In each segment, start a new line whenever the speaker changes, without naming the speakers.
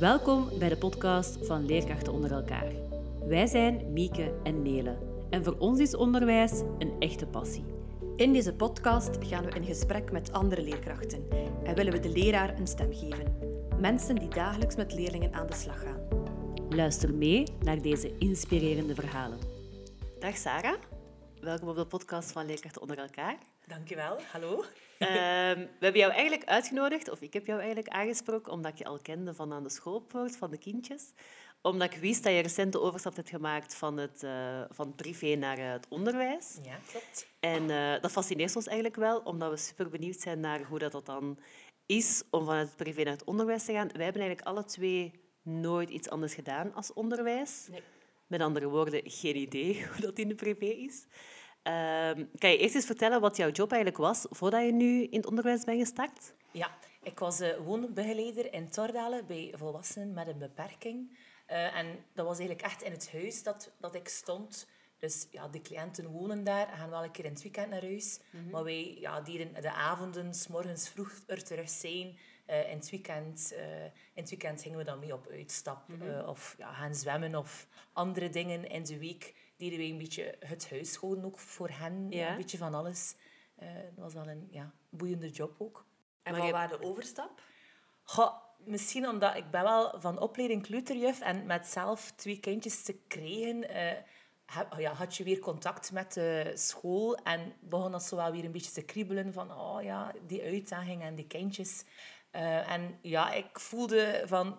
Welkom bij de podcast van Leerkrachten onder elkaar. Wij zijn Mieke en Nele en voor ons is onderwijs een echte passie.
In deze podcast gaan we in gesprek met andere leerkrachten en willen we de leraar een stem geven. Mensen die dagelijks met leerlingen aan de slag gaan.
Luister mee naar deze inspirerende verhalen. Dag Sarah, welkom op de podcast van Leerkrachten onder elkaar.
Dankjewel, hallo.
Ehm, we hebben jou eigenlijk uitgenodigd, of ik heb jou eigenlijk aangesproken, omdat ik je al kende van aan de schoolpoort, van de kindjes. Omdat ik wist dat je recent de overstap hebt gemaakt van het, uh, van privé naar uh, het onderwijs.
Ja, klopt.
En uh, dat fascineert ons eigenlijk wel, omdat we super benieuwd zijn naar hoe dat, dat dan is om van het privé naar het onderwijs te gaan. Wij hebben eigenlijk alle twee nooit iets anders gedaan als onderwijs.
Nee.
Met andere woorden, geen idee hoe dat in de privé is. Uh, kan je eerst eens vertellen wat jouw job eigenlijk was voordat je nu in het onderwijs bent gestart?
Ja, ik was uh, woonbegeleider in Tordalen bij volwassenen met een beperking. Uh, en dat was eigenlijk echt in het huis dat, dat ik stond. Dus ja, de cliënten wonen daar, gaan wel een keer in het weekend naar huis. Mm -hmm. Maar wij ja, dieren de avonden, s morgens vroeg er terug zijn. Uh, in, het weekend, uh, in het weekend gingen we dan mee op uitstap. Mm -hmm. uh, of ja, gaan zwemmen of andere dingen in de week. Deden wij een beetje het huishouden ook voor hen.
Ja.
Een beetje van alles. dat was wel een ja, boeiende job ook.
En maar wat was de overstap?
Goh, misschien omdat ik ben wel van opleiding kleuterjuf en met zelf twee kindjes te krijgen ja, had je weer contact met de school en begon dat zo wel weer een beetje te kriebelen van oh ja, die uitdaging en die kindjes. Uh, en ja, ik voelde van...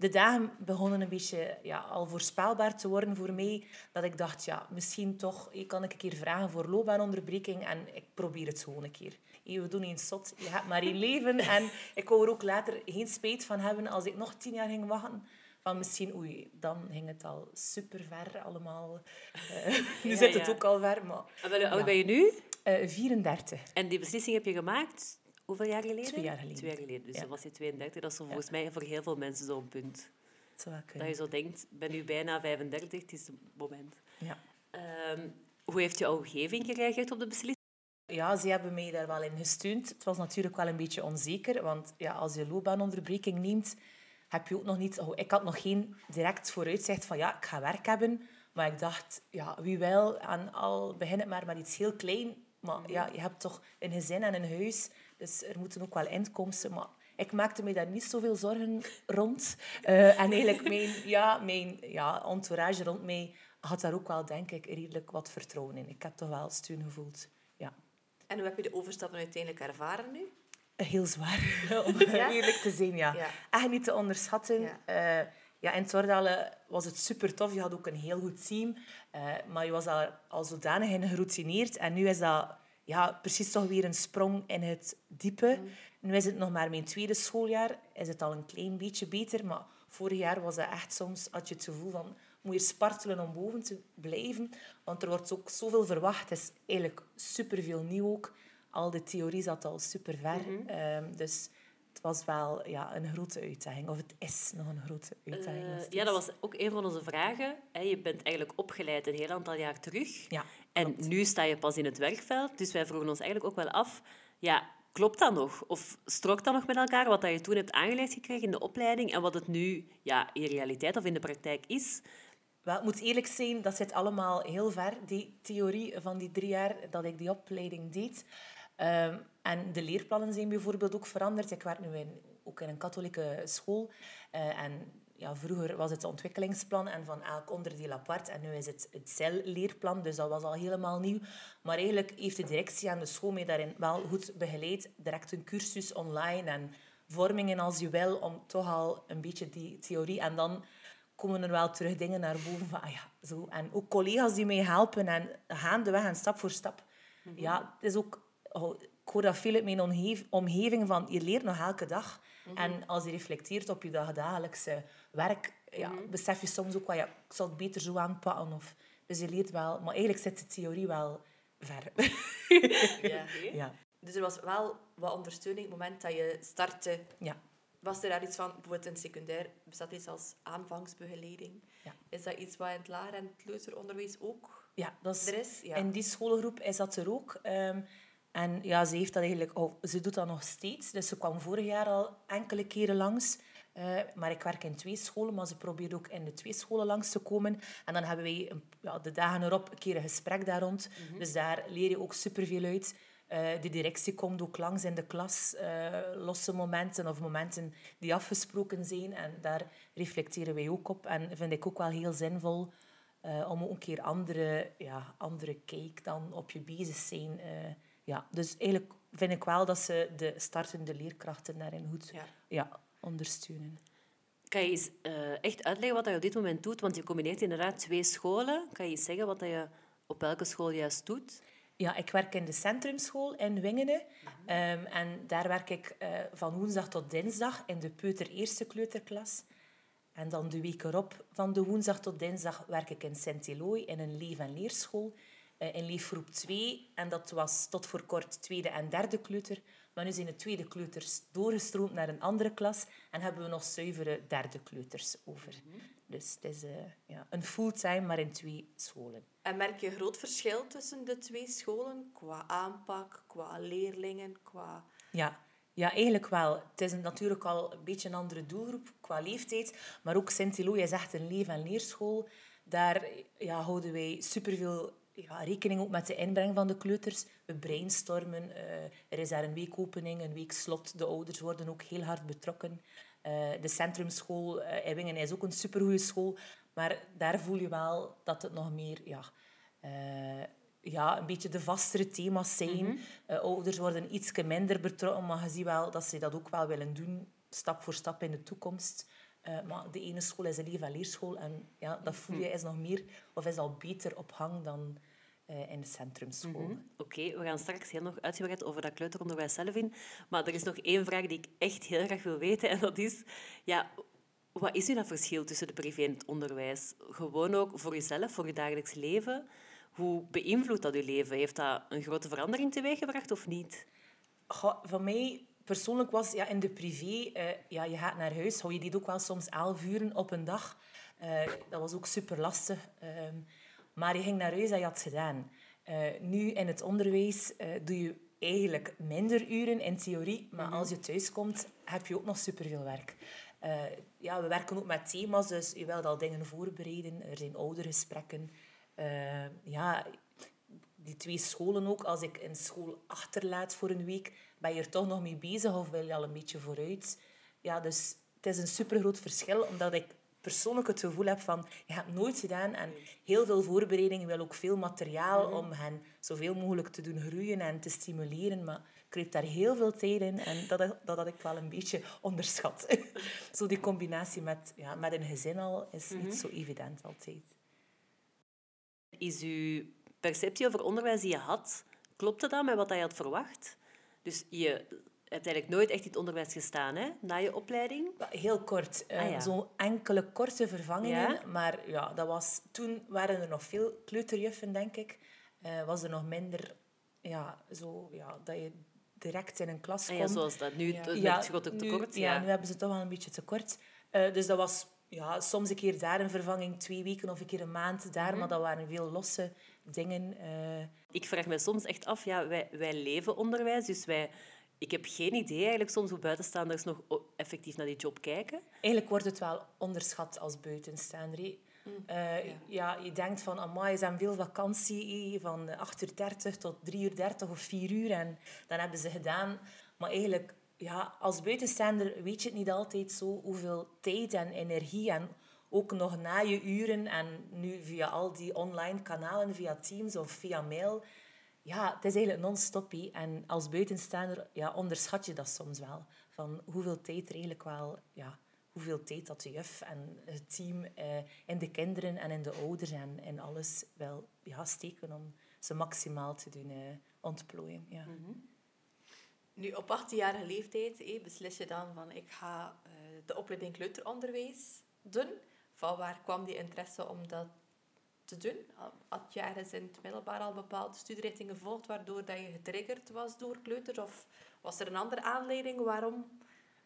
De dagen begonnen een beetje ja, al voorspelbaar te worden voor mij. Dat ik dacht, ja, misschien toch ik kan ik een keer vragen voor loopbaanonderbreking. En ik probeer het gewoon een keer. We doen eens zot. Je hebt maar één leven. En ik wou er ook later geen spijt van hebben als ik nog tien jaar ging wachten van misschien, oei, dan ging het al super ver allemaal. Uh, nu ja, zit het ja. ook al ver, maar...
En hoe oud ben je nu?
Uh, 34.
En die beslissing heb je gemaakt hoeveel jaar geleden?
Twee jaar geleden.
Twee jaar geleden, dus dan was je 32. Dat is volgens mij voor heel veel mensen zo'n punt.
Dat,
dat je zo denkt, ik ben nu bijna 35, het is het moment.
Ja.
Um, hoe heeft je omgeving gereageerd op de beslissing?
Ja, ze hebben mij daar wel in gesteund. Het was natuurlijk wel een beetje onzeker, want ja, als je loopbaanonderbreking neemt heb je ook nog niet... Oh, ik had nog geen direct vooruitzicht van ja, ik ga werk hebben. Maar ik dacht, ja, wie wil, en al begin het maar met iets heel klein. Maar ja, je hebt toch een gezin en een huis. Dus er moeten ook wel inkomsten. Maar ik maakte me daar niet zoveel zorgen rond. Uh, en eigenlijk mijn, ja, mijn ja, entourage rond mij had daar ook wel, denk ik, redelijk wat vertrouwen in. Ik heb toch wel steun gevoeld. Ja.
En hoe heb je de overstappen uiteindelijk ervaren nu?
Heel zwaar, om ja? eerlijk te zijn, ja.
ja.
Echt niet te onderschatten. Ja. Uh, ja, in Tordalen was het super tof. Je had ook een heel goed team. Uh, maar je was al, al zodanig in geroutineerd. En nu is dat ja, precies toch weer een sprong in het diepe. Mm. Nu is het nog maar mijn tweede schooljaar. Is het al een klein beetje beter. Maar vorig jaar was het echt soms... Had je het gevoel van... Moet je spartelen om boven te blijven. Want er wordt ook zoveel verwacht. Het is eigenlijk superveel nieuw ook al de theorie zat al super ver. Mm -hmm. um, dus het was wel ja, een grote uitdaging. Of het is nog een grote uitdaging.
Uh, ja, dat was ook een van onze vragen. Je bent eigenlijk opgeleid een heel aantal jaar terug.
Ja,
en nu sta je pas in het werkveld. Dus wij vroegen ons eigenlijk ook wel af... Ja, klopt dat nog? Of strookt dat nog met elkaar wat je toen hebt aangeleerd gekregen in de opleiding en wat het nu ja, in realiteit of in de praktijk is?
Wel, het moet eerlijk zijn, dat zit allemaal heel ver, die theorie van die drie jaar dat ik die opleiding deed. Um, en de leerplannen zijn bijvoorbeeld ook veranderd. Ik werk nu in, ook in een katholieke school. Uh, en ja, vroeger was het ontwikkelingsplan en van elk onderdeel apart. En nu is het het celleerplan, dus dat was al helemaal nieuw. Maar eigenlijk heeft de directie aan de school mij daarin wel goed begeleid. Direct een cursus online en vormingen als je wil, om toch al een beetje die theorie... En dan komen er wel terug dingen naar boven van, ah ja, zo. En ook collega's die mij helpen en gaandeweg en stap voor stap. -hmm. Ja, het is ook oh, ik hoor dat veel uit mijn omgeving van je leert nog elke dag. Mm -hmm. En als je reflecteert op je dagelijkse werk, ja, mm -hmm. besef je soms ook wel, ja, ik zal het beter zo aanpakken. Of, dus je leert wel, maar eigenlijk zit de theorie wel ver.
ja. ja. Dus er was wel wat ondersteuning op het moment dat je startte.
Ja.
Was er daar iets van, bijvoorbeeld in secundair, bestaat iets als aanvangsbegeleiding?
Ja.
Is dat iets wat in het lager en het kleuteronderwijs ook
ja, dat is,
er is? Ja.
In die schoolgroep is dat er ook. Um, en ja, ze heeft dat eigenlijk... Oh, ze doet dat nog steeds. Dus ze kwam vorig jaar al enkele keren langs. Uh, maar ik werk in twee scholen, maar ze probeert ook in de twee scholen langs te komen. En dan hebben wij een, ja, de dagen erop een keer een gesprek daar rond. Mhm. Dus daar leer je ook superveel uit. Uh, de directie komt ook langs in de klas, uh, losse momenten of momenten die afgesproken zijn. En daar reflecteren wij ook op. En vind ik ook wel heel zinvol om ook een keer andere, ja, andere kijk dan op je bezig zijn. Ja. Dus eigenlijk vind ik wel dat ze de startende leerkrachten daarin goed ja. ja ondersteunen.
Kan je eens echt uitleggen wat je op dit moment doet? Want je combineert inderdaad twee scholen. Kan je eens zeggen wat je op welke school juist doet?
Ja, ik werk in de centrumschool in Wingene. Um, en daar werk ik uh, van woensdag tot dinsdag in de peuter eerste kleuterklas. En dan de week erop, van de woensdag tot dinsdag, werk ik in Sint-Eloy in een leef- en leerschool. Uh, in leefgroep 2. En dat was tot voor kort tweede en derde kleuter. Maar nu zijn de tweede kleuters doorgestroomd naar een andere klas. En hebben we nog zuivere derde kleuters over. Dus het is uh, ja, een fulltime, maar in twee scholen.
En merk je een groot verschil tussen de twee scholen qua aanpak, qua leerlingen, qua...
Ja, ja, eigenlijk wel. Het is natuurlijk al een beetje een andere doelgroep qua leeftijd. Maar ook Sint-Eloy is echt een leef- en leerschool. Daar ja, houden wij superveel ja, rekening ook met de inbreng van de kleuters. We brainstormen. Uh, er is daar een weekopening, een week slot. De ouders worden ook heel hard betrokken. Uh, de centrumschool uh, is ook een supergoeie school. Maar daar voel je wel dat het nog meer... Ja, uh, ja, een beetje de vastere thema's zijn. Mm ouders worden iets minder betrokken, maar je ziet wel dat ze dat ook wel willen doen, stap voor stap in de toekomst. Uh, maar de ene school is een lief- en leerschool en ja, dat voel je mhm. is nog meer of is al beter op hang dan uh, in de centrumschool. Mm
Oké, we gaan straks heel nog uitgebreid over dat kleuteronderwijs zelf in. Maar er is nog één vraag die ik echt heel graag wil weten en dat is... Ja, wat is nu dat verschil tussen de privé en het onderwijs? Gewoon ook voor jezelf, voor je dagelijks leven. Hoe beïnvloedt dat je leven? Heeft dat een grote verandering teweeggebracht of niet?
Goh, van mij persoonlijk was ja, in de privé, uh, ja, je gaat naar huis, hou je dit ook wel soms elf uren op een dag. Uh, dat was ook super lastig. Uh, maar je ging naar huis en je had het gedaan. Uh, nu in het onderwijs doe je eigenlijk minder uren in theorie, maar mm -hmm. als je thuis komt, heb je ook nog superveel werk. ja, we werken ook met thema's, dus je wilt al dingen voorbereiden. Er zijn oudergesprekken. Ja, die twee scholen ook. Als ik een school achterlaat voor een week, ben je er toch nog mee bezig of wil je al een beetje vooruit? Ja, dus het is een supergroot verschil, omdat ik persoonlijk het gevoel heb van, je hebt nooit gedaan en heel veel voorbereiding, wil ook veel materiaal mhm. om hen zoveel mogelijk te doen groeien en te stimuleren, maar ik kreeg daar heel veel tijd in en dat, dat had ik wel een beetje onderschat. zo die combinatie met, ja, met een gezin al is niet mhm. zo evident altijd.
Is uw perceptie over onderwijs die je had, klopte dat met wat je had verwacht? Dus je hebt eigenlijk nooit echt in het onderwijs gestaan, hè? Na je opleiding?
Heel kort. Uh, ah, Zo enkele korte vervangingen. Maar ja, dat was, toen waren er nog veel kleuterjuffen, denk ik. Uh, was er nog minder... Ja, zo, ja, dat je direct in een klas. Ah,
ja, zoals dat. Nu ja. het grote tekort.
ja. nu hebben ze toch wel een beetje tekort. Uh, dus dat was ja, soms een keer daar een vervanging, twee weken of een keer een maand daar, mhm. maar dat waren veel losse dingen. Uh...
Ik vraag me soms echt af, ja, wij, wij leven onderwijs, dus wij... Ik heb geen idee eigenlijk soms hoe buitenstaanders nog effectief naar die job kijken.
Eigenlijk wordt het wel onderschat als buitenstaander. Mm. Uh, ja. ja. je denkt van, amai, is aan veel vakantie, van 8 uur 30 tot 3 uur 30 of 4 uur. En dan hebben ze gedaan. Maar eigenlijk ja, als buitenstaander weet je het niet altijd zo hoeveel tijd en energie en ook nog na je uren en nu via al die online kanalen, via Teams of via mail. Ja, het is eigenlijk non-stop. En als buitenstaander ja, onderschat je dat soms wel. Van hoeveel tijd er eigenlijk wel... Ja, hoeveel tijd dat de juf en het team eh, in de kinderen en in de ouders en in alles wel ja, steken om ze maximaal te doen eh, ontplooien. Ja. Mhm.
Nu, op 18-jarige leeftijd eh, beslis je dan van ik ga uh, de opleiding kleuteronderwijs doen. Van waar kwam die interesse om dat te doen? Had je ergens in het middelbaar al bepaalde studierichtingen gevolgd waardoor dat je getriggerd was door kleuter? Of was er een andere aanleiding waarom?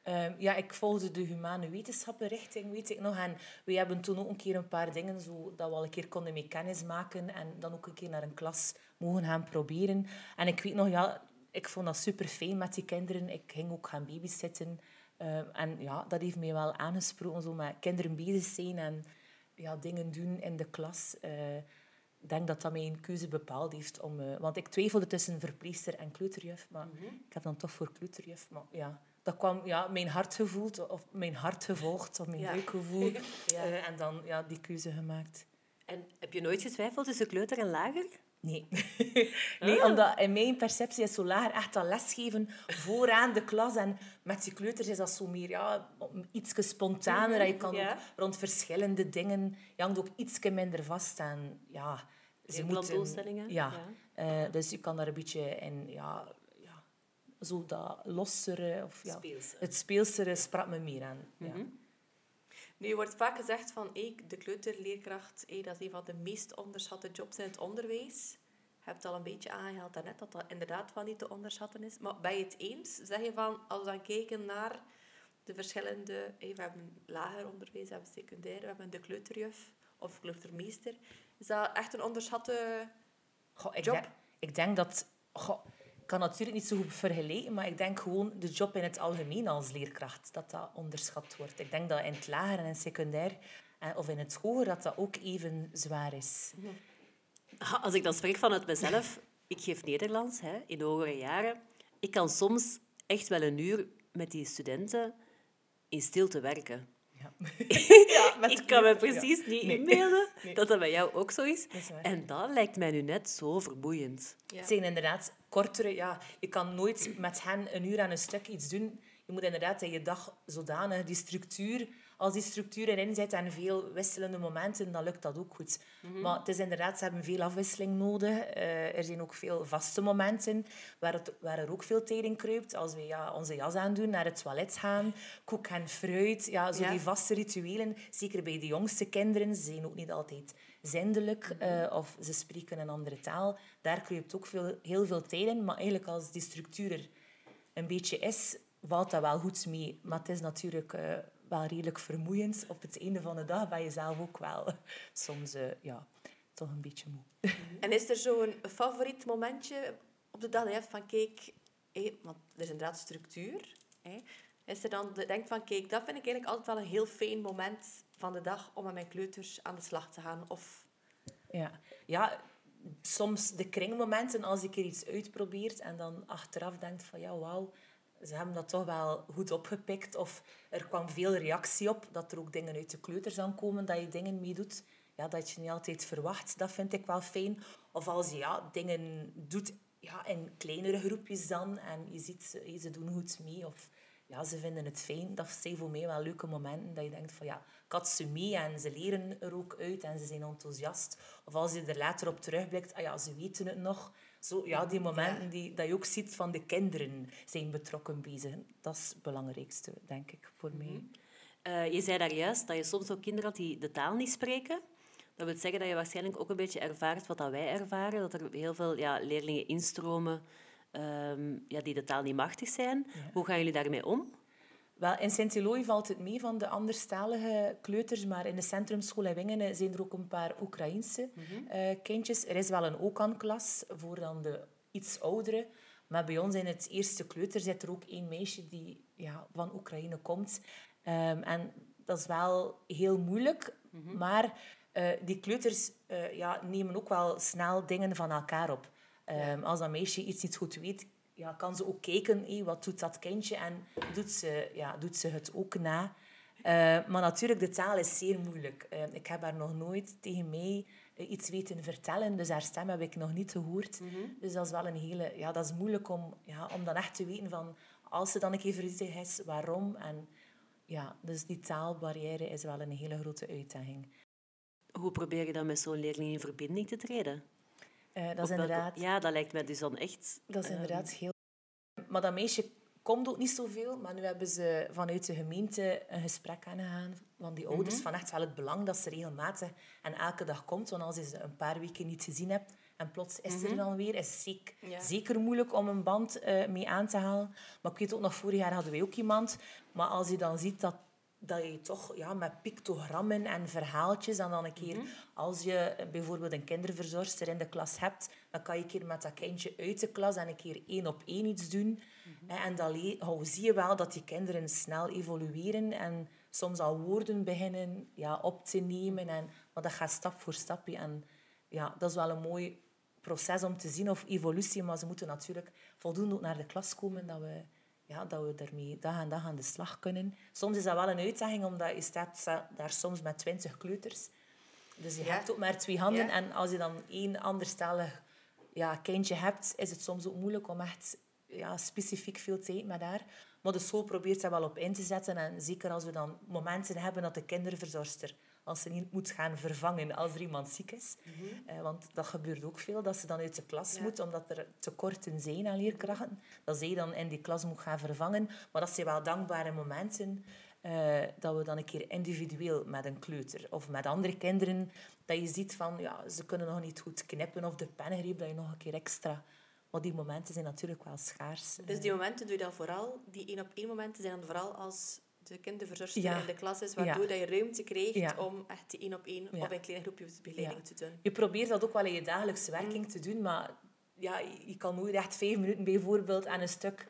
Um, ja, ik volgde de humane wetenschappen richting, weet ik nog. En we hebben toen ook een keer een paar dingen zo dat we al een keer konden mee kennis maken en dan ook een keer naar een klas mogen gaan proberen. En ik weet nog, ja, ik vond dat super fijn met die kinderen. Ik ging ook gaan babysitten. Eh, en ja, dat heeft mij wel aangesproken, zo met kinderen bezig zijn en ja, dingen doen in de klas. Uh, ik denk dat dat mijn keuze bepaald heeft. Om, uh, want ik twijfelde tussen verpleegster en kleuterjuf, maar mhm. ik heb dan toch voor kleuterjuf. Maar ja, dat kwam ja, mijn hart gevoeld, of mijn hart gevolgd, of mijn ja. buikgevoel. ja. en dan ja, die keuze gemaakt.
En heb je nooit getwijfeld tussen kleuter en lager?
Nee. nee, ah. omdat in mijn perceptie is zo lager echt dat lesgeven vooraan de klas. En met die kleuters is dat zo meer ja, iets spontaner. Mm Je kan ook rond verschillende dingen... Je hangt ook iets minder vast. En ja,
ze moeten...
Ja. ja. Uh, dus je kan daar een beetje in... Ja, ja, zo dat lossere... Of, ja, Het speelsere sprak me meer aan. Mm -hmm.
Nu, wordt vaak gezegd van hey, de kleuterleerkracht, hey, dat is een van de meest onderschatte jobs in het onderwijs. Je hebt al een beetje aangehaald daarnet dat dat inderdaad wel niet te onderschatten is. Maar ben je het eens? Zeg je van, als we dan kijken naar de verschillende... Hey, we hebben lager onderwijs, we hebben secundair, we hebben de kleuterjuf of kleutermeester. Is dat echt een onderschatte
goh, ik job? Denk, ik denk dat... Goh, kan natuurlijk niet zo goed vergelijken, maar ik denk gewoon de job in het algemeen als leerkracht, dat dat onderschat wordt. Ik denk dat in het lager en in het secundair eh, of in het hoger dat dat ook even zwaar is.
Als ik dan spreek vanuit mezelf, ik geef Nederlands hè, in de hogere jaren. Ik kan soms echt wel een uur met die studenten in stilte werken. Ja. ik kan me precies niet inbeelden dat dat bij jou ook zo is. en dat lijkt mij nu net zo verboeiend.
Het zijn inderdaad kortere... Ja, je kan nooit met hen een uur aan een stuk iets doen. Je moet inderdaad in je dag zodanig die structuur als die structuur erin zit en veel wisselende momenten, dan lukt dat ook goed. Mhm. Maar het is inderdaad, ze hebben veel afwisseling nodig. Uh, er zijn ook veel vaste momenten waar, het, waar er ook veel tijd in kruipt. Als we ja, onze jas aandoen, naar het toilet gaan, koek en fruit. Ja, zo die vaste rituelen, zeker bij de jongste kinderen, ze zijn ook niet altijd zindelijk uh, of ze spreken een andere taal. Daar kruipt ook veel, heel veel tijd in. Maar eigenlijk als die structuur er een beetje is, valt dat wel goed mee. Maar het is natuurlijk... Uh, wel redelijk vermoeiend. Op het einde van de dag ben je zelf ook wel soms uh, ja, toch een beetje moe.
En is er zo'n favoriet momentje op de dag dat je hebt van kijk, hé, want er is inderdaad structuur. Hé. Is er dan de, denk van kijk, dat vind ik eigenlijk altijd wel een heel fijn moment van de dag om met mijn kleuters aan de slag te gaan? Of...
Ja. ja, soms de kringmomenten als ik er iets uitprobeer en dan achteraf denkt van ja, wauw, ze hebben dat toch wel goed opgepikt. Of er kwam veel reactie op dat er ook dingen uit de kleuters aankomen, dat je dingen meedoet ja, dat je niet altijd verwacht. Dat vind ik wel fijn. Of als je ja, dingen doet ja, in kleinere groepjes dan en je ziet ze, ze doen goed mee of ja, ze vinden het fijn. Dat zijn voor mij wel leuke momenten dat je denkt van ja, ik had ze mee en ze leren er ook uit en ze zijn enthousiast. Of als je er later op terugblikt, ah ja, ze weten het nog. Zo, ja, die momenten Die, dat je ook ziet van de kinderen zijn betrokken bezig. Dat is het belangrijkste, denk ik, voor mij. Mhm.
Eh, je zei daar juist dat je soms ook kinderen had die de taal niet spreken. Dat wil zeggen dat je waarschijnlijk ook een beetje ervaart wat dat wij ervaren. Dat er heel veel ja, leerlingen instromen um, ja, die de taal niet machtig zijn. Hoe gaan jullie daarmee om?
Wel, in Sint-Eloy valt het mee van de anderstalige kleuters, maar in de centrumschool in Wingen zijn er ook een paar Oekraïense mhm. eh, kindjes. Er is wel een OKAN-klas voor dan de iets oudere. Maar bij ons in het eerste kleuter zit er ook één meisje die ja, van Oekraïne komt. Um, en dat is wel heel moeilijk, mhm. maar uh, die kleuters uh, ja, nemen ook wel snel dingen van elkaar op. Um, Als dat meisje iets niet goed weet, ja, kan ze ook kijken, hé, wat doet dat kindje? En doet ze, ja, doet ze het ook na. Uh, maar natuurlijk, de taal is zeer moeilijk. Uh, ik heb haar nog nooit tegen mij uh, iets weten vertellen, dus haar stem heb ik nog niet gehoord. Mm -hmm. Dus dat is wel een hele... Ja, dat is moeilijk om, ja, om dan echt te weten van... Als ze dan een keer verdrietig is, waarom? En ja, dus die taalbarrière is wel een hele grote uitdaging.
Hoe probeer je dan met zo'n leerling in verbinding te treden?
Uh, dat is inderdaad...
Ja, dat lijkt me dus dan echt...
Dat is inderdaad heel... Maar dat meisje komt ook niet zoveel. Maar nu hebben ze vanuit de gemeente een gesprek aangegaan van die ouders. Mm Van echt wel het belang dat ze regelmatig en elke dag komt. Want als je ze een paar weken niet gezien hebt en plots is er mhm. dan weer, is zeker, zeker moeilijk om een band uh, mee aan te halen. Maar ik weet ook nog, vorig jaar hadden wij ook iemand. Maar als je dan ziet dat dat je toch ja, met pictogrammen en verhaaltjes en dan een keer, als je bijvoorbeeld een kinderverzorgster in de klas hebt, dan kan je een keer met dat kindje uit de klas en een keer één op één iets doen. Hè, En dan oh, zie je wel dat die kinderen snel evolueren en soms al woorden beginnen ja, op te nemen. En, maar dat gaat stap voor stap. En ja, dat is wel een mooi proces om te zien, of evolutie. Maar ze moeten natuurlijk voldoende ook naar de klas komen, dat we, ja, dat we daarmee dag en dag aan de slag kunnen. Soms is dat wel een uitdaging, omdat je staat sta- daar soms met twintig kleuters. Dus je
Ja.
hebt ook maar twee handen.
Ja.
En als je dan één anderstalig ja, kindje hebt, is het soms ook moeilijk om echt ja, specifiek veel tijd met haar. Maar de school probeert daar wel op in te zetten. En zeker als we dan momenten hebben dat de kinderverzorgster, als ze niet moet gaan vervangen als er iemand ziek is. Eh, want dat gebeurt ook veel, dat ze dan uit de klas
Ja.
moet, omdat er tekorten zijn aan leerkrachten. Dat zij dan in die klas moet gaan vervangen. Maar dat zijn wel dankbare momenten eh, dat we dan een keer individueel met een kleuter of met andere kinderen, dat je ziet van, ja, ze kunnen nog niet goed knippen of de pennengreep, dat je nog een keer extra... Maar die momenten zijn natuurlijk wel schaars.
Dus die momenten doe je dan vooral, die één op één momenten zijn dan vooral als de kinderverzorgster
Ja.
in de klas is, waardoor dat je ruimte krijgt om echt die één op één of in kleine groepjes begeleiding te doen.
Je probeert dat ook wel in je dagelijkse werking te doen, maar ja, je kan nooit echt vijf minuten bijvoorbeeld aan een stuk...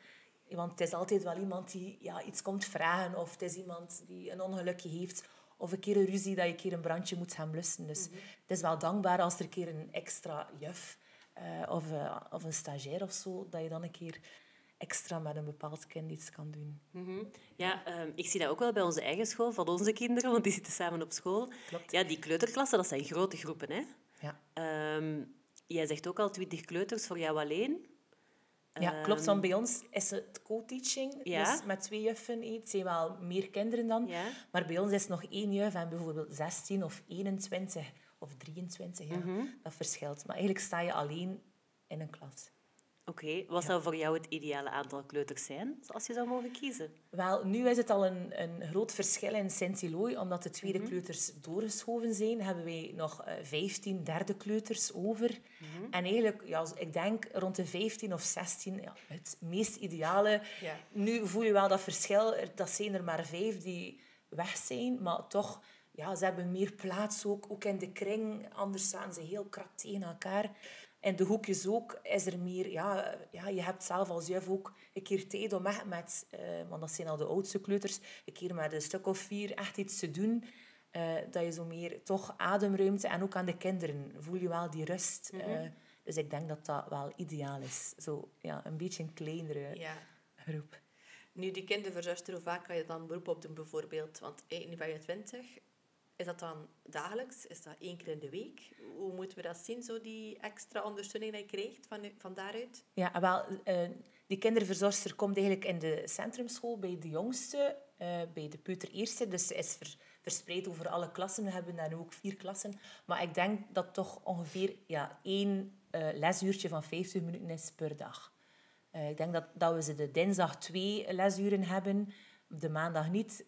Want het is altijd wel iemand die ja, iets komt vragen, of het is iemand die een ongelukje heeft, of een keer een ruzie dat je een keer een brandje moet gaan blussen. Dus het is wel dankbaar als er een keer een extra juf eh, of, eh, of een stagiair of zo, dat je dan een keer extra met een bepaald kind iets kan doen.
Mhm. Ja, ehm, ik zie dat ook wel bij onze eigen school, van onze kinderen, want die zitten samen op school.
Klopt.
Ja, die kleuterklassen, dat zijn grote groepen. Hè?
Ja.
Ehm, jij zegt ook al 20 kleuters voor jou alleen.
Ja, klopt. Want bij ons is het co-teaching.
Ja.
Dus met twee juffen. Het zijn wel meer kinderen dan.
Ja.
Maar bij ons is nog één juf en bijvoorbeeld 16 of 21 of 23. Ja.
Mhm.
Dat verschilt. Maar eigenlijk sta je alleen in een klas.
Oké, wat zou voor jou het ideale aantal kleuters zijn, als je zou mogen kiezen?
Wel, nu is het al een, een groot verschil in Sint-Ilooi. Omdat de tweede kleuters doorgeschoven zijn, hebben wij nog eh, 15 derde kleuters over. En eigenlijk, ja, ik denk rond de 15 of 16, ja, het meest ideale.
Ja.
Nu voel je wel dat verschil. Er- Dat zijn er maar vijf die weg zijn. Maar toch, ja, ze hebben meer plaats ook, ook in de kring. Anders staan ze heel krap tegen elkaar. En de hoekjes ook is er meer... Ja, ja, je hebt zelf als juf ook een keer tijd om echt met... eh, want dat zijn al de oudste kleuters. Een keer met een stuk of vier echt iets te doen. eh, dat je zo meer toch ademruimte... En ook aan de kinderen voel je wel die rust. eh, dus ik denk dat dat wel ideaal is. Zo, ja, een beetje een kleinere
Ja.
groep.
Nu, die kinderverzorgster, hoe vaak kan je dan beroep op doen bijvoorbeeld? Want eh, nu ben je 20. Is dat dan dagelijks? Is dat één keer in de week? Hoe moeten we dat zien, zo die extra ondersteuning die je krijgt van, van daaruit?
Ja, wel, eh, die kinderverzorgster komt eigenlijk in de centrumschool bij de jongste, eh, bij de peuter eerste. Dus ze is ver- verspreid over alle klassen. We hebben daar nu ook vier klassen. Maar ik denk dat toch ongeveer ja, één eh, lesuurtje van 50 minuten is per dag. Ik denk dat, dat we ze de dinsdag twee lesuren hebben, de maandag niet,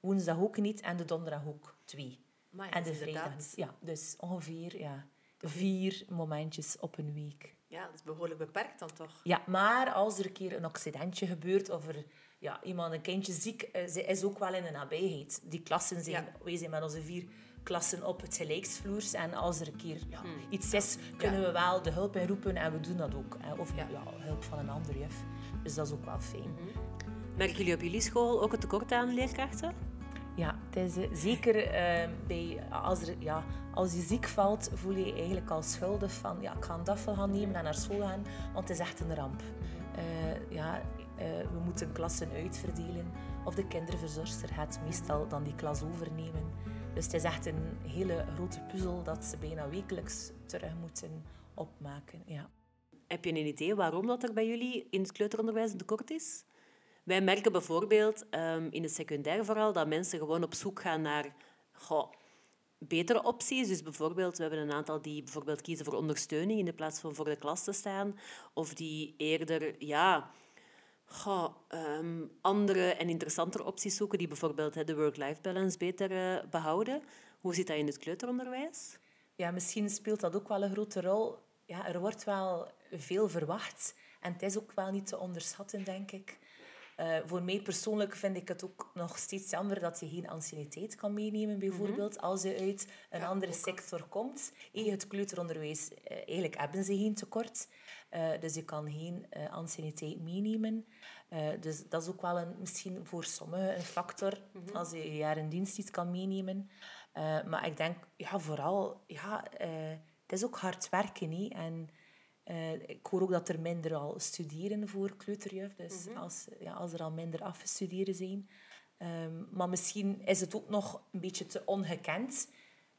woensdag ook niet en de donderdag ook twee.
Maar
en de vrijdag niet. Ja, dus ongeveer ja, vier momentjes op een week.
Ja, dat is behoorlijk beperkt dan toch?
Ja, maar als er een keer een accidentje gebeurt of er ja, iemand, een kindje ziek is, ze is ook wel in de nabijheid. Die klassen zijn,
Ja.
wij zijn met onze vier klassen op het gelijksvloers. En als er een keer ja, iets is, kunnen we wel de hulp inroepen en we doen dat ook. Hè. Of
Ja.
hulp van een ander juf. Dus dat is ook wel fijn.
Merken jullie op jullie school ook het tekort aan leerkrachten?
Ja, het is eh, zeker eh, bij, als, er, ja, als je ziek valt, voel je je eigenlijk al schuldig van ja, ik ga een dafel gaan nemen en naar school gaan, want het is echt een ramp. Eh, ja, we moeten klassen uitverdelen of de kinderverzorgster gaat meestal dan die klas overnemen. Dus het is echt een hele grote puzzel dat ze bijna wekelijks terug moeten opmaken. Ja.
Heb je een idee waarom dat er bij jullie in het kleuteronderwijs een tekort is? Wij merken bijvoorbeeld ehm, in het secundair vooral dat mensen gewoon op zoek gaan naar betere opties. Dus bijvoorbeeld, we hebben een aantal die bijvoorbeeld kiezen voor ondersteuning in de plaats van voor de klas te staan. Of die eerder ja, ehm, andere en interessantere opties zoeken, die bijvoorbeeld de work-life balance beter eh, behouden. Hoe zit dat in het kleuteronderwijs?
Ja, misschien speelt dat ook wel een grote rol. Ja, er wordt wel veel verwacht. En het is ook wel niet te onderschatten, denk ik. Uh, voor mij persoonlijk vind ik het ook nog steeds jammer dat je geen anciëniteit kan meenemen, bijvoorbeeld, mhm. als je uit een andere sector komt. In het kleuteronderwijs, uh, eigenlijk hebben ze geen tekort. Uh, dus je kan geen anciëniteit meenemen. dus dat is ook wel een, misschien voor sommigen een factor, mhm. als je je jaar in dienst iets kan meenemen. maar ik denk ja, vooral, ja, het is ook hard werken. He. En uh, ik hoor ook dat er minder al studeren voor kleuterjuf. Dus mm -hmm. als, ja, als er al minder afstuderen zijn. Um, maar misschien is het ook nog een beetje te ongekend.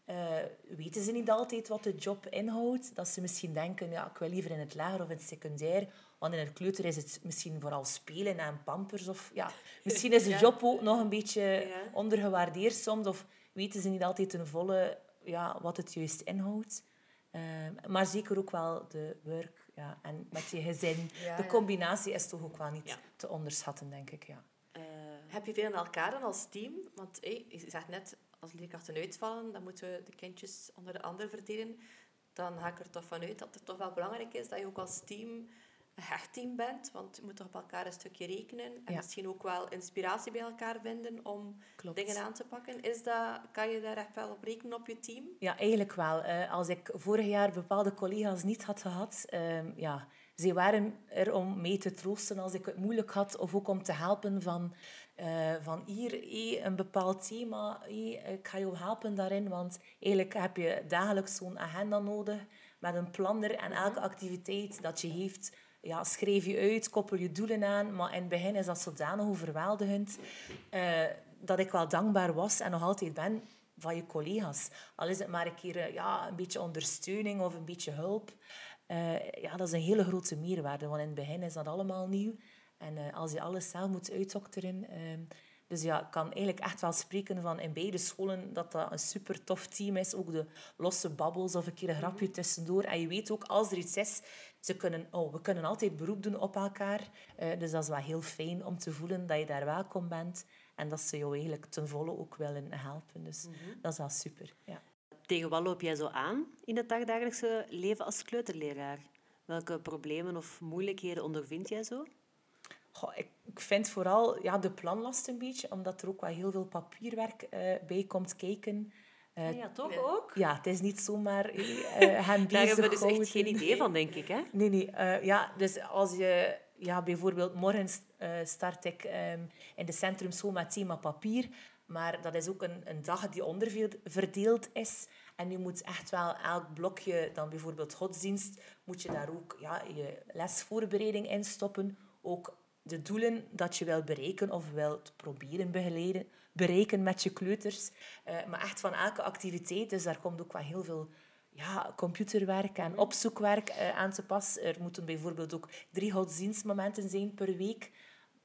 Uh, weten ze niet altijd wat de job inhoudt? Dat ze misschien denken, ja, ik wil liever in het lager of in het secundair. Want in het kleuter is het misschien vooral spelen en pampers. Of, ja, misschien is de job ook nog een beetje ja. ondergewaardeerd soms. Of weten ze niet altijd ten volle ja, wat het juist inhoudt. Ehm, maar zeker ook wel de work ja, en met je gezin. de combinatie is toch ook wel niet te onderschatten, denk ik. Ja.
Uh, heb je veel aan elkaar dan als team? Want hey, je zegt net, als leerkrachten uitvallen, dan moeten de kindjes onder de ander verdelen. Dan ga ik er toch vanuit dat het toch wel belangrijk is dat je ook als team hecht team bent. Want je moet toch op elkaar een stukje rekenen. En misschien ook wel inspiratie bij elkaar vinden om dingen aan te pakken. Is dat, kan je daar echt wel op rekenen op je team?
Ja, eigenlijk wel. Uh, als ik vorig jaar bepaalde collega's niet had gehad... Uh, ja, ze waren er om mee te troosten als ik het moeilijk had. Of ook om te helpen van... Uh, van hier, hey, een bepaald thema, hey, ik ga je helpen daarin. Want eigenlijk heb je dagelijks zo'n agenda nodig met een planner en elke activiteit dat je heeft ja, schreef je uit, koppel je doelen aan. Maar in het begin is dat zodanig overweldigend uh, dat ik wel dankbaar was en nog altijd ben van je collega's. Al is het maar een keer uh, ja, een beetje ondersteuning of een beetje hulp. Uh, ja, dat is een hele grote meerwaarde, want in het begin is dat allemaal nieuw. En als je alles zelf moet uitdokteren... Dus ja, ik kan eigenlijk echt wel spreken van in beide scholen dat dat een super tof team is. Ook de losse babbels of een keer een grapje mhm. tussendoor. En je weet ook, als er iets is, ze kunnen, oh, we kunnen altijd beroep doen op elkaar. Uh, dus dat is wel heel fijn om te voelen dat je daar welkom bent. En dat ze jou eigenlijk ten volle ook willen helpen. Dus mhm. dat is wel super. Ja.
Tegen wat loop jij zo aan in het dagdagelijkse leven als kleuterleraar? Welke problemen of moeilijkheden ondervind jij zo?
Goh, ik, ik vind vooral ja, de planlast een beetje, omdat er ook wel heel veel papierwerk uh, bij komt kijken.
Uh, ja, toch ook?
Ja, het is niet zomaar uh,
hem Daar hebben we dus echt geen idee van, denk ik. Hè?
Nee, nee. Uh, ja, dus als je... Ja, bijvoorbeeld, morgen start ik um, in de centrumschool met thema papier. Maar dat is ook een, een dag die onderverdeeld is. En je moet echt wel elk blokje, dan bijvoorbeeld godsdienst, moet je daar ook ja, je lesvoorbereiding in stoppen. Ook de doelen dat je wil bereiken of wilt proberen begeleiden, bereiken met je kleuters. Uh, maar echt van elke activiteit. Dus daar komt ook wel heel veel ja, computerwerk en mhm. opzoekwerk uh, aan te pas. Er moeten bijvoorbeeld ook drie godsdienstmomenten zijn per week.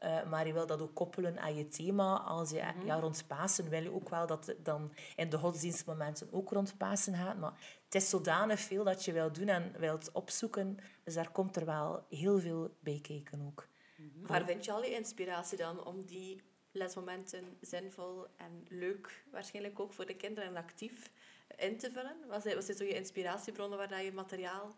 Uh, maar je wil dat ook koppelen aan je thema. Als je mm ja, rond Pasen wil je ook wel dat het dan in de godsdienstmomenten ook rond Pasen gaat. Maar het is zodanig veel dat je wilt doen en wilt opzoeken. Dus daar komt er wel heel veel bij kijken ook.
Mhm. Waar vind je al je inspiratie dan om die lesmomenten zinvol en leuk, waarschijnlijk ook voor de kinderen en actief, in te vullen? Wat zijn, wat zijn zo je inspiratiebronnen waar je materiaal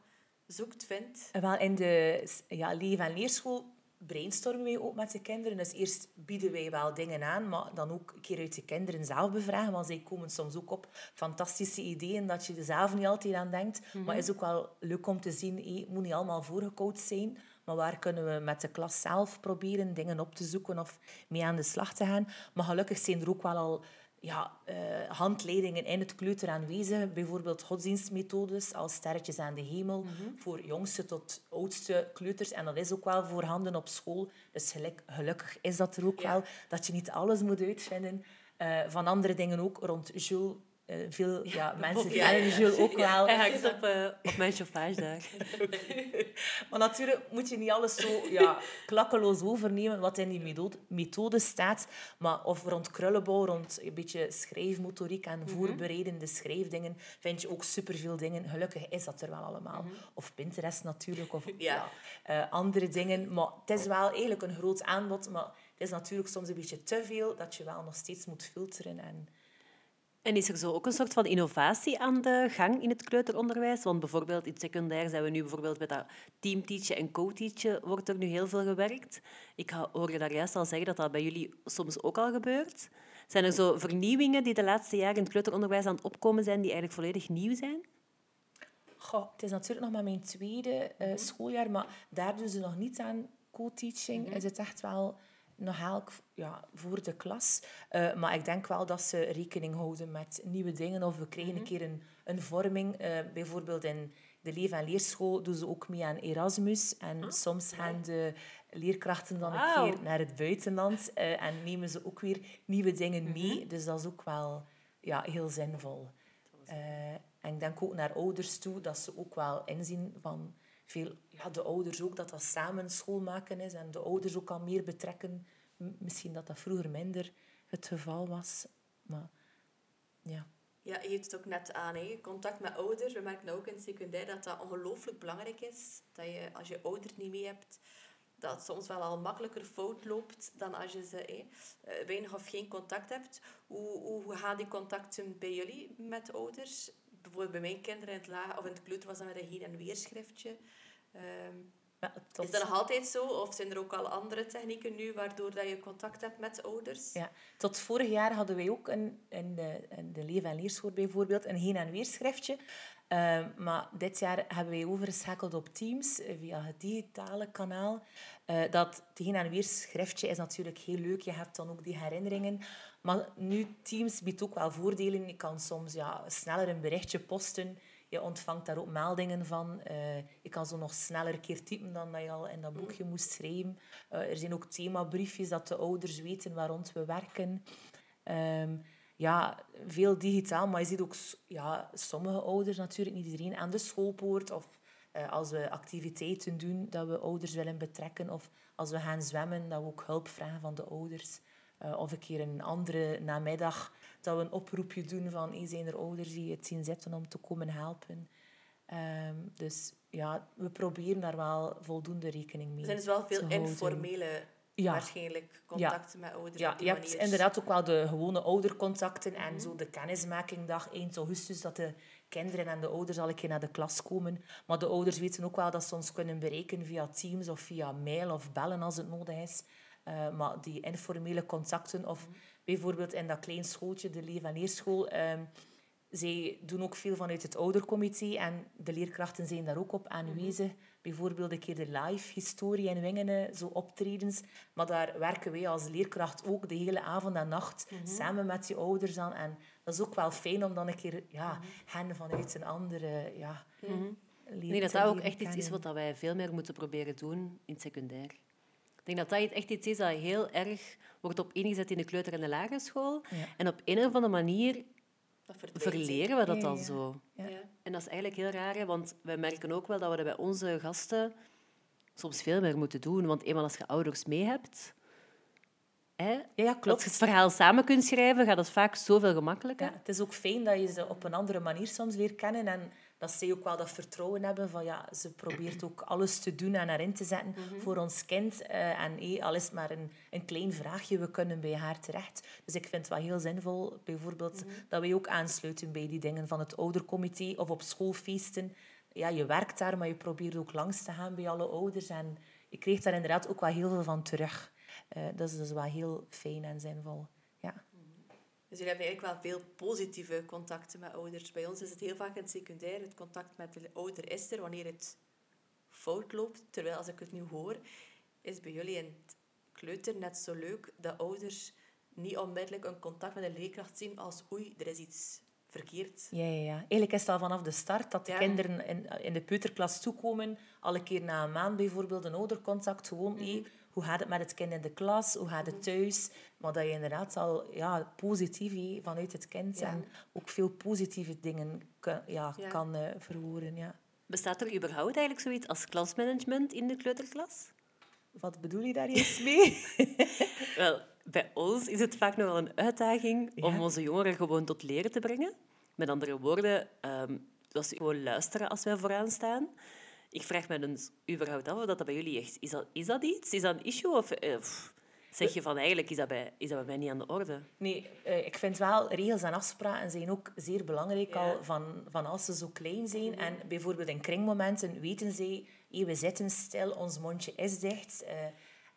zoekt, vindt?
Wel, in de ja, leef- en leerschool brainstormen wij ook met de kinderen. Dus eerst bieden wij wel dingen aan, maar dan ook een keer uit de kinderen zelf bevragen. Want zij komen soms ook op fantastische ideeën dat je er zelf niet altijd aan denkt. Mm -hmm. Maar het is ook wel leuk om te zien, het moet niet allemaal voorgekoud zijn. Maar waar kunnen we met de klas zelf proberen dingen op te zoeken of mee aan de slag te gaan? Maar gelukkig zijn er ook wel al ja, uh, handleidingen in het kleuter aanwezig. Bijvoorbeeld godsdienstmethodes als sterretjes aan de hemel. Mm -hmm. Voor jongste tot oudste kleuters. En dat is ook wel voorhanden op school. Dus gelukkig is dat er ook ja. wel. Dat je niet alles moet uitvinden. Uh, van andere dingen ook rond Jules uh, veel ja, ja mensen kennen Jules ook wel.
Hij op, uh, op mijn chauffage
maar natuurlijk moet je niet alles zo ja, klakkeloos overnemen wat in die methode, methode staat. Maar of rond krullenbouw, rond een beetje schrijfmotoriek en -hmm. voorbereidende schrijfdingen, vind je ook superveel dingen. Gelukkig is dat er wel allemaal. Mm -hmm. Of Pinterest natuurlijk, of ja. uh, andere dingen. Maar het is wel eigenlijk een groot aanbod, maar het is natuurlijk soms een beetje te veel dat je wel nog steeds moet filteren en
En is er zo ook een soort van innovatie aan de gang in het kleuteronderwijs? Want bijvoorbeeld in het secundair zijn we nu bijvoorbeeld met dat teamteachen en co-teachen wordt er nu heel veel gewerkt. Ik hoorde daar juist al zeggen dat dat bij jullie soms ook al gebeurt. Zijn er zo vernieuwingen die de laatste jaren in het kleuteronderwijs aan het opkomen zijn, die eigenlijk volledig nieuw zijn?
Goh, het is natuurlijk nog maar mijn tweede uh, schooljaar, maar daar doen ze nog niet aan co-teaching. Mm -hmm. Is het echt wel nog elk ja, voor de klas. Uh, maar ik denk wel dat ze rekening houden met nieuwe dingen. Of we krijgen mm -hmm. een keer een, een vorming. Uh, bijvoorbeeld in de leef- en leerschool doen ze ook mee aan Erasmus. En oh, soms gaan de leerkrachten dan wow. een keer naar het buitenland. Uh, en nemen ze ook weer nieuwe dingen mee. Mm -hmm. Dus dat is ook wel ja, heel zinvol. en ik denk ook naar ouders toe, dat ze ook wel inzien van veel, ja, de ouders ook, dat dat samen schoolmaken is en de ouders ook al meer betrekken. Misschien dat dat vroeger minder het geval was. Maar ja.
Ja, je heeft het ook net aan, hè. contact met ouders. We merken ook in het secundair dat dat ongelooflijk belangrijk is. Dat je, als je ouders niet mee hebt, dat het soms wel al makkelijker fout loopt dan als je ze hè, weinig of geen contact hebt. Hoe, hoe gaan die contacten bij jullie met ouders? Bijvoorbeeld bij mijn kinderen in het laag of in het kleuter was dat met een heen- en weerschriftje. Um, ja, is dat nog altijd zo? Of zijn er ook al andere technieken nu waardoor dat je contact hebt met ouders?
Ja, tot vorig jaar hadden wij ook een, in, de, in de Leef- en Leerschool bijvoorbeeld een heen- en weerschriftje. Uh, maar dit jaar hebben wij overgeschakeld op Teams via het digitale kanaal. Uh, dat heen- en weerschriftje is natuurlijk heel leuk. Je hebt dan ook die herinneringen. Maar nu, Teams biedt ook wel voordelen. Je kan soms ja, sneller een berichtje posten. Je ontvangt daar ook meldingen van. Uh, je kan zo nog sneller een keer typen dan dat je al in dat boekje moest schrijven. Uh, er zijn ook themabriefjes dat de ouders weten waar rond we werken. Um, ja, veel digitaal, maar je ziet ook ja, sommige ouders natuurlijk, niet iedereen, aan de schoolpoort. Of uh, als we activiteiten doen, dat we ouders willen betrekken. Of als we gaan zwemmen, dat we ook hulp vragen van de ouders. Uh, of een keer een andere namiddag dat we een oproepje doen van hey, zijn er ouders die het zien zitten om te komen helpen. Um, dus ja, we proberen daar wel voldoende rekening mee
Er zijn dus wel veel informele ja. waarschijnlijk contacten
ja.
met ouders.
Ja, je hebt inderdaad ook wel de gewone oudercontacten mm en zo de kennismakingdag 1 augustus, dat de kinderen en de ouders al een keer naar de klas komen. Maar de ouders weten ook wel dat ze ons kunnen bereiken via Teams of via mail of bellen als het nodig is. Uh, maar die informele contacten, of bijvoorbeeld in dat klein schooltje, de Leef- en Leerschool, um, zij doen ook veel vanuit het oudercomité en de leerkrachten zijn daar ook op aanwezig. Mm -hmm. Bijvoorbeeld een keer de live historie in Wingenen, zo optredens. Maar daar werken wij als leerkracht ook de hele avond en nacht mm -hmm. samen met die ouders aan. En dat is ook wel fijn om dan een keer ja, mm -hmm. hen vanuit een andere ja,
Ik denk dat dat ook echt iets is wat wij veel meer moeten proberen doen in het secundair. Ik denk dat dat echt iets is dat heel erg wordt op ingezet in de kleuter- en de lagere school. Ja. En op een of andere manier verleren we dat dan ja, ja. zo. En dat is eigenlijk heel raar, hè, want wij merken ook wel dat we dat bij onze gasten soms veel meer moeten doen. Want eenmaal als je ouders mee hebt, hè,
ja, klopt.
als je het verhaal samen kunt schrijven, gaat het vaak zoveel gemakkelijker.
het is ook fijn dat je ze op een andere manier soms leert kennen en dat zij ook wel dat vertrouwen hebben van ja, ze probeert ook alles te doen en erin te zetten mm -hmm. voor ons kind. Uh, en hey, al is het maar een, een klein vraagje, we kunnen bij haar terecht. Dus ik vind het wel heel zinvol, bijvoorbeeld, mm -hmm. dat wij ook aansluiten bij die dingen van het oudercomité of op schoolfeesten. Ja, je werkt daar, maar je probeert ook langs te gaan bij alle ouders. En je krijgt daar inderdaad ook wel heel veel van terug. Uh, dat is dus wel heel fijn en zinvol.
Dus jullie hebben eigenlijk wel veel positieve contacten met ouders. Bij ons is het heel vaak in het secundair. Het contact met de ouder is er wanneer het fout loopt. Terwijl, als ik het nu hoor, is bij jullie in het kleuter net zo leuk dat ouders niet onmiddellijk een contact met een leerkracht zien als oei, er is iets verkeerd.
Ja, ja, ja. Eigenlijk is het al vanaf de start dat de ja. kinderen in, in de peuterklas toekomen. Alle keer na een maand bijvoorbeeld een oudercontact. Gewoon, mm -hmm. Hoe gaat het met het kind in de klas? Hoe gaat het thuis? Maar dat je inderdaad al ja, positief vanuit het kind ja. en ook veel positieve dingen kan, ja, ja. kan uh, verwoorden. Ja.
Bestaat er überhaupt eigenlijk zoiets als klasmanagement in de kleuterklas?
Wat bedoel je daar eens mee?
Wel, bij ons is het vaak nog wel een uitdaging ja. om onze jongeren gewoon tot leren te brengen. Met andere woorden, um, dat ze gewoon luisteren als wij vooraan staan. Ik vraag me dus überhaupt af of dat, dat bij jullie echt... Is dat, is dat iets? Is dat een issue? Of, uh, zeg je van eigenlijk is dat bij, is dat bij mij niet aan de orde.
Nee, uh, ik vind wel, regels en afspraken zijn ook zeer belangrijk al van, van als ze zo klein zijn. Mhm. En bijvoorbeeld in kringmomenten weten ze, we zitten stil, ons mondje is dicht. Uh,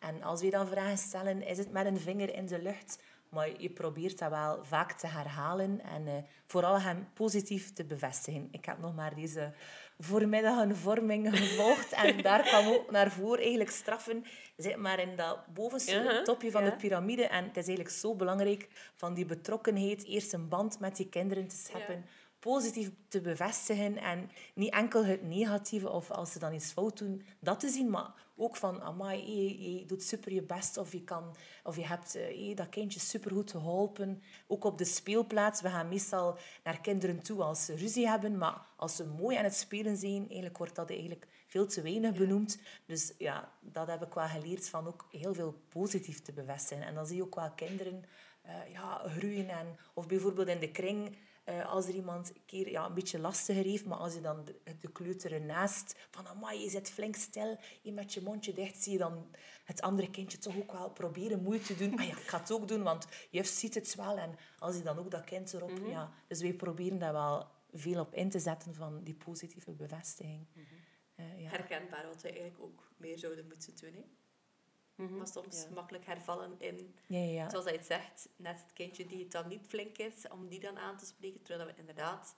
en als we dan vragen stellen, is het met een vinger in de lucht? Maar je probeert dat wel vaak te herhalen en uh, vooral hem positief te bevestigen. Ik heb nog maar deze voormiddag een vorming gevolgd en daar kwam ook naar voren eigenlijk straffen. Zit maar in dat bovenste topje van de piramide. En het is eigenlijk zo belangrijk van die betrokkenheid, eerst een band met die kinderen te scheppen positief te bevestigen en niet enkel het negatieve of als ze dan iets fout doen, dat te zien, maar ook van, amai, je, je doet super je best of je, kan, of je hebt hey, dat kindje supergoed geholpen. Ook op de speelplaats, we gaan meestal naar kinderen toe als ze ruzie hebben, maar als ze mooi aan het spelen zijn, eigenlijk wordt dat eigenlijk veel te weinig benoemd. Dus ja, dat heb ik wel geleerd van ook heel veel positief te bevestigen. En dan zie je ook wel kinderen uh, ja, groeien en, of bijvoorbeeld in de kring uh, als er iemand een keer ja, een beetje lastiger heeft, maar als je dan de, de kleuter ernaast, van amai, je zit flink stil, je met je mondje dicht, zie je dan het andere kindje toch ook wel proberen moeite te doen. Ah ja, ik ga het ook doen, want juf ziet het wel. En als je dan ook dat kind erop... Mm ja, dus wij proberen daar wel veel op in te zetten van die positieve bevestiging. Mm
uh, ja. Herkenbaar wat we eigenlijk ook meer zouden moeten doen. Hè? Mhm. Maar soms makkelijk hervallen in, ja, ja. zoals hij het zegt, net het kindje die het dan niet flink is, om die dan aan te spreken. Terwijl we inderdaad,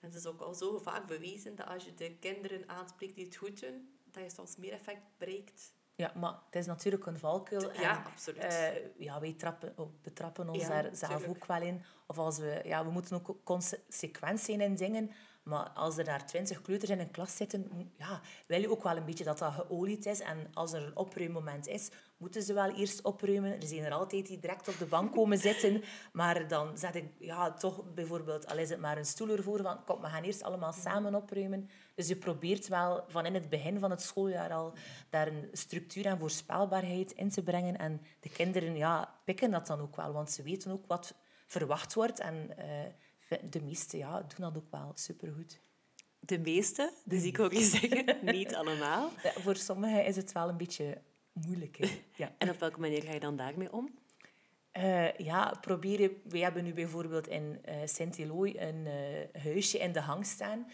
en het is ook al zo vaak bewezen, dat als je de kinderen aanspreekt die het goed doen, dat je soms meer effect bereikt.
Ja, maar het is natuurlijk een valkuil.
Ja, absoluut. Uh,
ja, wij trappen, betrappen ons daar zelf ook wel in. Of als we, ja, we moeten ook consequent zijn in dingen. Maar als er daar twintig kleuters in een klas zitten, ja, wil je ook wel een beetje dat dat geolied is. En als er een opruimmoment is, moeten ze wel eerst opruimen. Er zijn er altijd die direct op de bank komen zitten. Maar dan zet ik ja, toch bijvoorbeeld, al is het maar een stoel ervoor, van kom, we gaan eerst allemaal samen opruimen. Dus je probeert wel van in het begin van het schooljaar al daar een structuur en voorspelbaarheid in te brengen. En de kinderen ja, pikken dat dan ook wel, want ze weten ook wat verwacht wordt. En... Uh, de meeste ja, doen dat ook wel supergoed.
De meeste, dus ik ook eens zeggen, niet allemaal.
voor sommigen is het wel een beetje moeilijk. Ja.
En op welke manier ga je dan daarmee om?
Uh, ja, proberen... We hebben nu bijvoorbeeld in uh, eh, Sint-Eloy een uh, huisje in de hang staan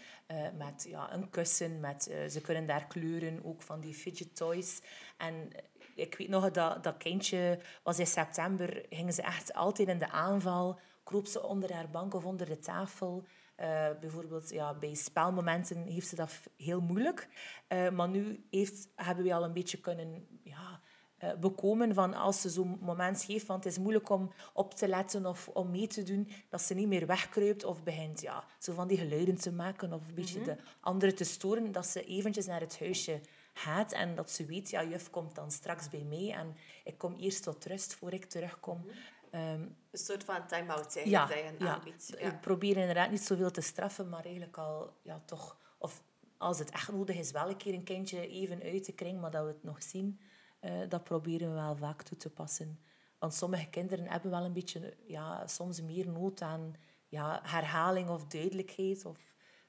met ja, een kussen. Met, ze kunnen daar kleuren, ook van die fidget toys. En ik weet nog dat dat kindje was in september, gingen ze echt altijd in de aanval kroop ze onder haar bank of onder de tafel. Uh, bijvoorbeeld ja, bij spelmomenten heeft ze dat heel moeilijk. Uh, maar nu heeft, hebben we al een beetje kunnen ja, uh, bekomen van als ze zo'n moment geeft, want het is moeilijk om op te letten of om mee te doen, dat ze niet meer wegkruipt of begint ja, zo van die geluiden te maken of een beetje mm -hmm. de anderen te storen, dat ze eventjes naar het huisje gaat en dat ze weet, ja, juf komt dan straks bij mij en ik kom eerst tot rust voor ik terugkom. Mm -hmm.
Um, een soort van time-out ja, dat je ja.
Ja. Ik probeer inderdaad niet zoveel te straffen, maar eigenlijk al ja, toch... Of als het echt nodig is, wel een keer een kindje even uit te kring, maar dat we het nog zien, uh, dat proberen we wel vaak toe te passen. Want sommige kinderen hebben wel een beetje, ja, soms meer nood aan ja, herhaling of duidelijkheid of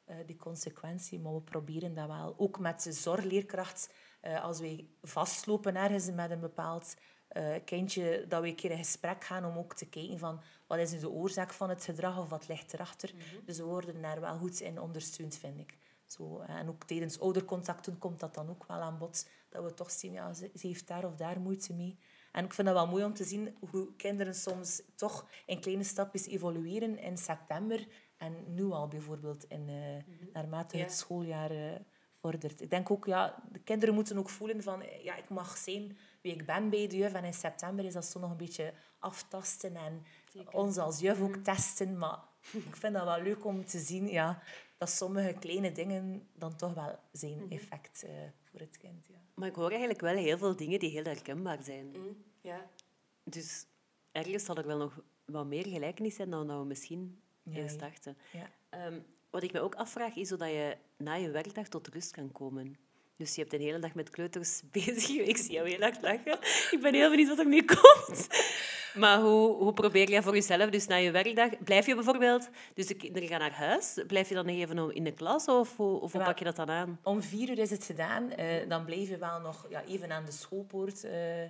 uh, die consequentie. Maar we proberen dat wel. Ook met de zorgleerkracht, uh, als wij vastlopen ergens met een bepaald uh, kindje dat we een keer in gesprek gaan om ook te kijken van wat is nu de oorzaak van het gedrag of wat ligt erachter. Mm Dus we worden daar wel goed in ondersteund, vind ik. Zo, eh, en ook tijdens oudercontacten komt dat dan ook wel aan bod. Dat we toch zien, ja, ze, ze heeft daar of daar moeite mee. En ik vind het wel mooi om te zien hoe kinderen soms toch in kleine stapjes evolueren in september. En nu al bijvoorbeeld, in, uh, naarmate het schooljaar uh, vordert. Ik denk ook, ja, de kinderen moeten ook voelen van, ja, ik mag zijn wie ik ben bij de juf. En in september is dat zo nog een beetje aftasten en ons als juf ook mm. testen. Maar ik vind dat wel leuk om te zien ja, dat sommige kleine dingen dan toch wel zijn mm-hmm. effect uh, voor het kind. Ja.
Maar ik hoor eigenlijk wel heel veel dingen die heel herkenbaar zijn.
Mm, ja.
Dus ergens zal er wel nog wat meer gelijkenis zijn dan dat we misschien ja.
Ja.
Um, wat ik me ook afvraag, is hoe dat je na je werkdag tot rust kan komen. Dus je hebt de hele dag met kleuters bezig. Ik zie jou heel hard lachen. Ik ben heel benieuwd wat er nu komt. Maar hoe, hoe probeer je voor jezelf, dus na je werkdag... Blijf je bijvoorbeeld... Dus de kinderen gaan naar huis. Blijf je dan even in de klas of hoe, of hoe pak je dat dan aan?
Om vier uur is het gedaan. Uh, dan blijf je wel nog ja, even aan de schoolpoort... Uh,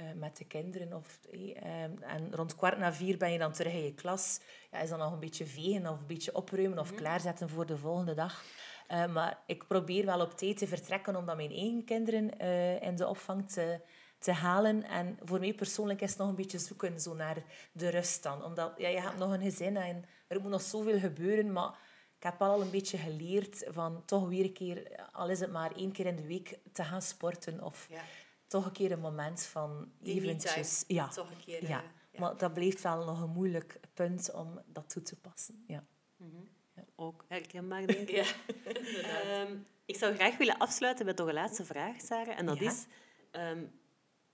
eh, met de kinderen. Of, eh, en rond kwart na vier ben je dan terug in je klas. Ja, is dan nog een beetje vegen of een beetje opruimen of klaarzetten voor de volgende dag. Eh, maar ik probeer wel op tijd te vertrekken om dan mijn eigen kinderen eh, in de opvang te, te halen. En voor mij persoonlijk is het nog een beetje zoeken zo naar de rust dan. Omdat ja, je hebt nog een gezin en er moet nog zoveel gebeuren. Maar ik heb al een beetje geleerd van toch weer een keer, al is het maar één keer in de week, te gaan sporten. Of
Ja.
toch een keer een moment van
Die
eventjes... Ja,
toch een keer,
ja.
eh, ja.
maar dat blijft wel nog een moeilijk punt om dat toe te passen. Ja.
Ook herkenbaar, denk ik.
Ja.
Ehm, ik zou graag willen afsluiten met nog een laatste vraag, Sarah. En dat
Ja.
is... ehm,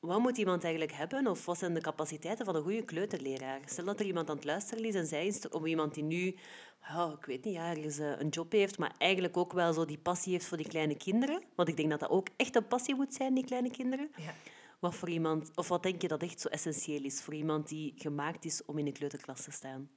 wat moet iemand eigenlijk hebben, of wat zijn de capaciteiten van een goede kleuterleraar? Stel dat er iemand aan het luisteren is en zij is, of iemand die nu, oh, ik weet niet, ja, ergens eh, een job heeft, maar eigenlijk ook wel zo die passie heeft voor die kleine kinderen. Want ik denk dat dat ook echt een passie moet zijn, die kleine kinderen.
Ja.
Wat voor iemand, of wat denk je dat echt zo essentieel is voor iemand die gemaakt is om in de kleuterklas te staan?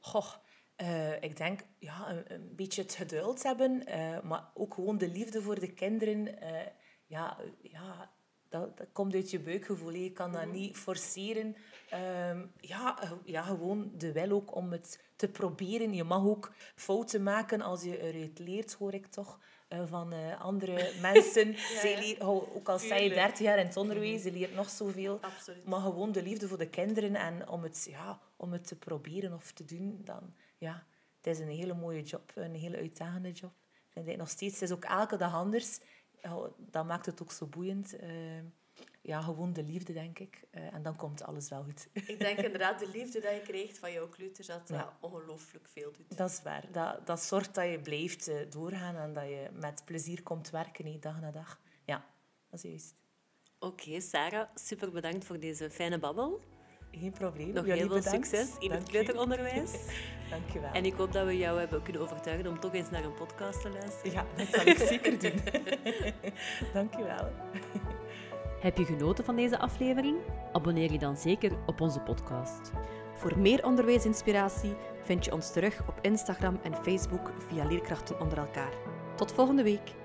Goh, eh, ik denk ja, een, een beetje het geduld hebben, eh, maar ook gewoon de liefde voor de kinderen. eh, ja, ja dat, dat komt uit je buikgevoel. Je kan dat niet forceren. Ehm, ja, ja, gewoon de wil ook om het te proberen. Je mag ook fouten maken als je eruit leert, hoor ik toch. van andere mensen.
Ja.
ook al sta je
Tuurlijk.
30 jaar in het onderwijs, je leert nog zoveel.
Absoluut.
Maar gewoon de liefde voor de kinderen en om het, ja, om het te proberen of te doen, dan ja, het is een hele mooie job, een hele uitdagende job. Vind ik nog steeds. Het is ook elke dag anders. Dat maakt het ook zo boeiend. Eh, ja, gewoon de liefde, denk ik. Eh, en dan komt alles wel goed.
Ik denk inderdaad, de liefde die je krijgt van jouw kleuters, dat dat
Ja.
ongelooflijk veel doet.
Dat is waar. Dat, dat zorgt dat je blijft eh, doorgaan en dat je met plezier komt werken, dag na dag. Ja, dat is juist.
Oké, Sarah, super bedankt voor deze fijne babbel.
Geen probleem.
Nog
Jullie
heel veel
bedankt.
succes in het
Dank
kleuteronderwijs.
Dank je wel.
En ik hoop dat we jou hebben kunnen overtuigen om toch eens naar een podcast te luisteren.
Ja, dat zal ik zeker doen. Dank je wel.
Heb je genoten van deze aflevering? Abonneer je dan zeker op onze podcast.
Voor meer onderwijsinspiratie vind je ons terug op Instagram en Facebook via Leerkrachten onder elkaar. Tot volgende week.